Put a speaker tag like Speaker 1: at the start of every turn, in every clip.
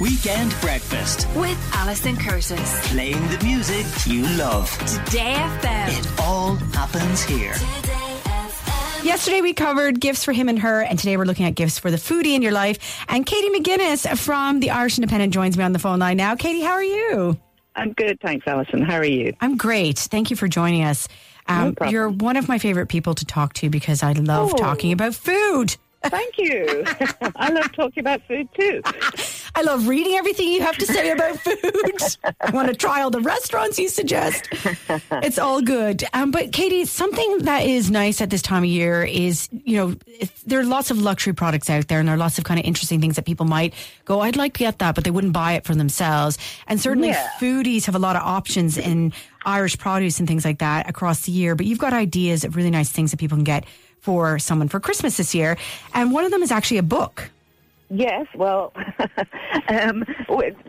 Speaker 1: Weekend Breakfast.
Speaker 2: With Alison Curtis.
Speaker 1: Playing the music you love.
Speaker 2: Today FM.
Speaker 1: It all happens here.
Speaker 3: Yesterday we covered gifts for him and her, and today we're looking at gifts for the foodie in your life. And Katy McGuinness from the Irish Independent joins me on the phone line now. Katy, how are you?
Speaker 4: I'm good, thanks, Alison. How are you?
Speaker 3: I'm great. Thank you for joining us. Um,
Speaker 4: problem.
Speaker 3: you're one of my favorite people to talk to because I love
Speaker 4: Oh.
Speaker 3: talking about food.
Speaker 4: Thank you. I love talking about food too.
Speaker 3: I love reading everything you have to say about food. I want to try all the restaurants you suggest. It's all good. Um, but Katy, something that is nice at this time of year is, you know, there are lots of luxury products out there and there are lots of kind of interesting things that people might go, I'd like to get that, but they wouldn't buy it for themselves. And certainly
Speaker 4: Yeah.
Speaker 3: foodies have a lot of options in Irish produce and things like that across the year. But you've got ideas of really nice things that people can get for someone for Christmas this year. And one of them is actually a book.
Speaker 4: Yes, well, um,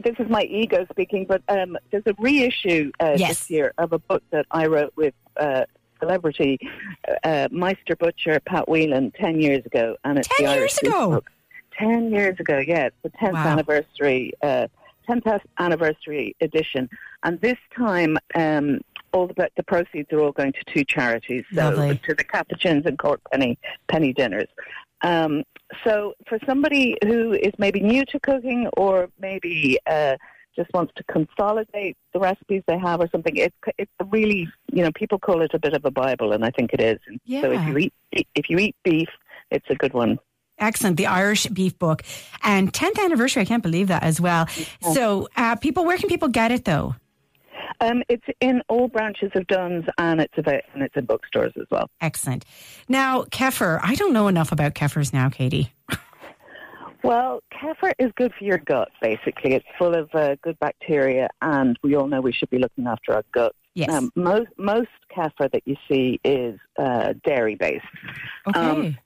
Speaker 4: this is my ego speaking, but um, there's a reissue uh,
Speaker 3: Yes.
Speaker 4: this year of a book that I wrote with uh, celebrity uh, Meister Butcher Pat Whelan 10 years ago. and it's
Speaker 3: 10
Speaker 4: the Irish
Speaker 3: years
Speaker 4: Food
Speaker 3: ago?
Speaker 4: Book. 10 years ago, yeah. It's the 10th
Speaker 3: Wow.
Speaker 4: anniversary, uh, 10th anniversary edition. And this time, um, all the, the proceeds are all going to two charities. So
Speaker 3: Lovely.
Speaker 4: to the Capuchins and Cork Penny, Penny Dinners. Um, so for somebody who is maybe new to cooking or maybe uh, just wants to consolidate the recipes they have or something, it's it's a really you know people call it a bit of a bible, and I think it is. And So if you eat if you eat beef, it's a good one.
Speaker 3: Excellent. The Irish beef book. And 10th anniversary. I can't believe that as well. So, uh, people, where can people get it though?
Speaker 4: Um, it's in all branches of Dunnes, and it's a and it's in bookstores as well.
Speaker 3: Excellent. Now, kefir. I don't know enough about kefirs now, Katy.
Speaker 4: Well, kefir is good for your gut. Basically, it's full of uh, good bacteria, and we all know we should be looking after our gut.
Speaker 3: Yes.
Speaker 4: Um, most most kefir that you see is uh, dairy based.
Speaker 3: okay.
Speaker 4: um,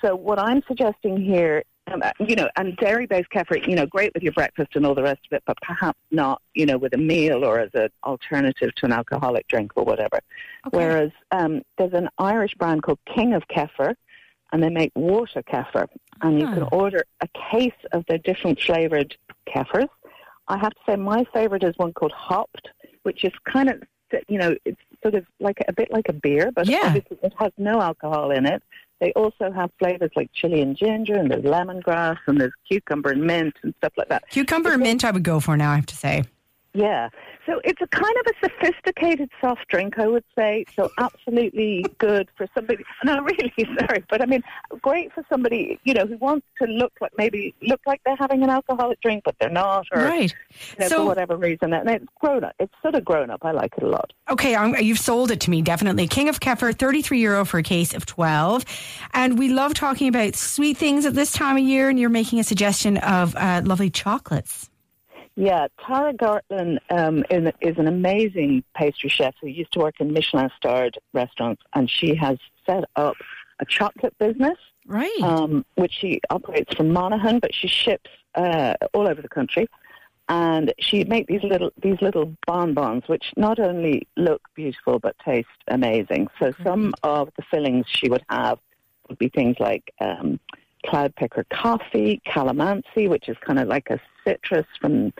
Speaker 4: So what I'm suggesting here, um, uh, you know, and dairy-based kefir, you know, great with your breakfast and all the rest of it, but perhaps not, you know, with a meal or as an alternative to an alcoholic drink or whatever.
Speaker 3: okay.
Speaker 4: Whereas um, there's an Irish brand called King of Kefir, and they make water kefir, and you can
Speaker 3: Ah.
Speaker 4: order a case of their different flavored kefirs. I have to say, my favorite is one called Hopped, which is kind of, you know, it's sort of like a bit like a beer, but
Speaker 3: Yeah.
Speaker 4: obviously it has no alcohol in it. They also have flavors like chili and ginger, and there's lemongrass, and there's cucumber and mint and stuff like that.
Speaker 3: Cucumber and mint, I would go for now, I have to say.
Speaker 4: Yeah. So it's a kind of a sophisticated soft drink, I would say. So absolutely good for somebody. No, really, sorry, but I mean, great for somebody you know who wants to look like maybe look like they're having an alcoholic drink, but they're not, or
Speaker 3: Right.
Speaker 4: you know,
Speaker 3: So-
Speaker 4: for whatever reason. And it's grown up. It's sort of grown up. I like it a lot.
Speaker 3: Okay, I'm, you've sold it to me, definitely. King of Kefir, 33 euro for a case of 12. And we love talking about sweet things at this time of year, and you're making a suggestion of uh, lovely chocolates.
Speaker 4: Yeah, Tara Gartland um, is, is an amazing pastry chef who used to work in Michelin-starred restaurants, and she has set up a chocolate business.
Speaker 3: Right.
Speaker 4: um, which she operates from Monaghan, but she ships uh, all over the country. And she make these little these little bonbons, which not only look beautiful but taste amazing. So some of the fillings she would have would be things like um, Cloud Picker coffee, calamansi, which is kind of like a citrus from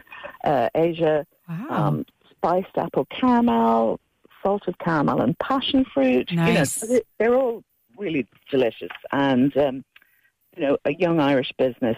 Speaker 4: uh, Asia,
Speaker 3: wow.
Speaker 4: um, spiced apple caramel, salted caramel, and passion fruit. You know,
Speaker 3: Nice.
Speaker 4: so they- they're all really delicious, and um, you know, a young Irish business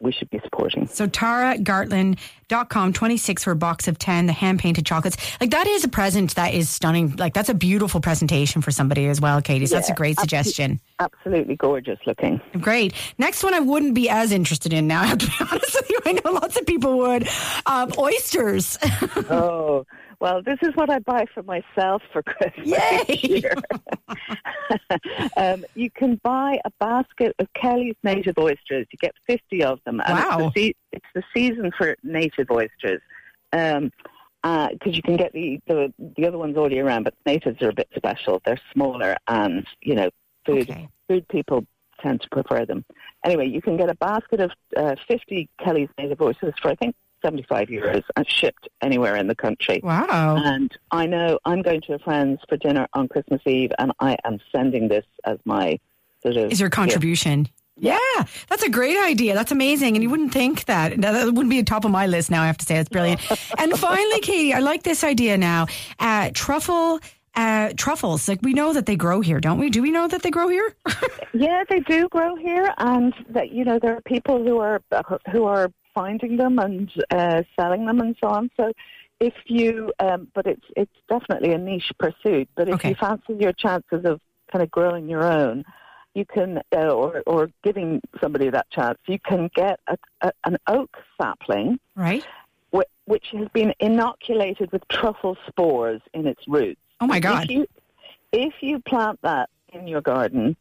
Speaker 4: we should be supporting.
Speaker 3: So taragartland.com, 26 for a box of 10, the hand painted chocolates. Like that is a present that is stunning. Like that's a beautiful presentation for somebody as well, Katy. So that's a great suggestion.
Speaker 4: Absolutely gorgeous looking.
Speaker 3: Great. Next one I wouldn't be as interested in now, I have to be honest with you. I know lots of people would. Um, oysters.
Speaker 4: oh. Well, this is what I buy for myself for Christmas
Speaker 3: Yay!
Speaker 4: um, you can buy a basket of Kelly's native oysters. You get 50 of them. And
Speaker 3: Wow.
Speaker 4: It's the, se- it's the season for native oysters. Um, because you can get the, the the other ones all year round, but natives are a bit special. They're smaller, and you know, food
Speaker 3: Okay.
Speaker 4: food people tend to prefer them. Anyway, you can get a basket of uh, 50 Kelly's native oysters for I think 75 euros, and shipped anywhere in the country.
Speaker 3: Wow.
Speaker 4: And I know I'm going to a friend's for dinner on Christmas Eve, and I am sending this as my sort of
Speaker 3: Is your contribution? Yeah, that's a great idea. That's amazing. And you wouldn't think that. That wouldn't be at the top of my list now, I have to say. It's brilliant. and finally, Katy, I like this idea now. Uh, truffle. Uh, truffles, like we know that they grow here, don't we? Do we know that they grow here?
Speaker 4: Yeah, they do grow here, and that you know there are people who are who are finding them and uh, selling them and so on. So if you, um, but it's it's definitely a niche pursuit. But if
Speaker 3: Okay.
Speaker 4: you fancy your chances of kind of growing your own, you can, uh, or or giving somebody that chance, you can get a, a, an oak sapling
Speaker 3: right?
Speaker 4: wh- which has been inoculated with truffle spores in its roots.
Speaker 3: Oh my God.
Speaker 4: If you, if you plant that in your garden,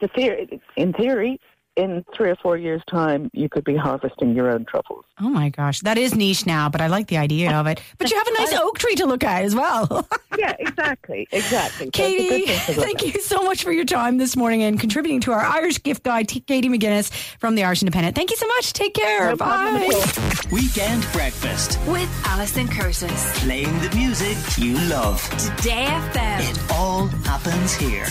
Speaker 4: the theory, in theory, in three or four years' time, you could be harvesting your own truffles.
Speaker 3: Oh my gosh, that is niche now, but I like the idea of it. But you have a nice oak tree to look at as well.
Speaker 4: Yeah, exactly, exactly. So it's a good
Speaker 3: Katy,
Speaker 4: thing to look
Speaker 3: thank
Speaker 4: at.
Speaker 3: you so much for your time this morning and contributing to our Irish gift guide. Katy McGuinness from the Irish Independent. Thank you so much. Take care.
Speaker 4: No
Speaker 3: Bye.
Speaker 1: Weekend breakfast.
Speaker 2: With Alison Curtis.
Speaker 1: Playing the music you love.
Speaker 2: Today FM.
Speaker 1: It all happens here.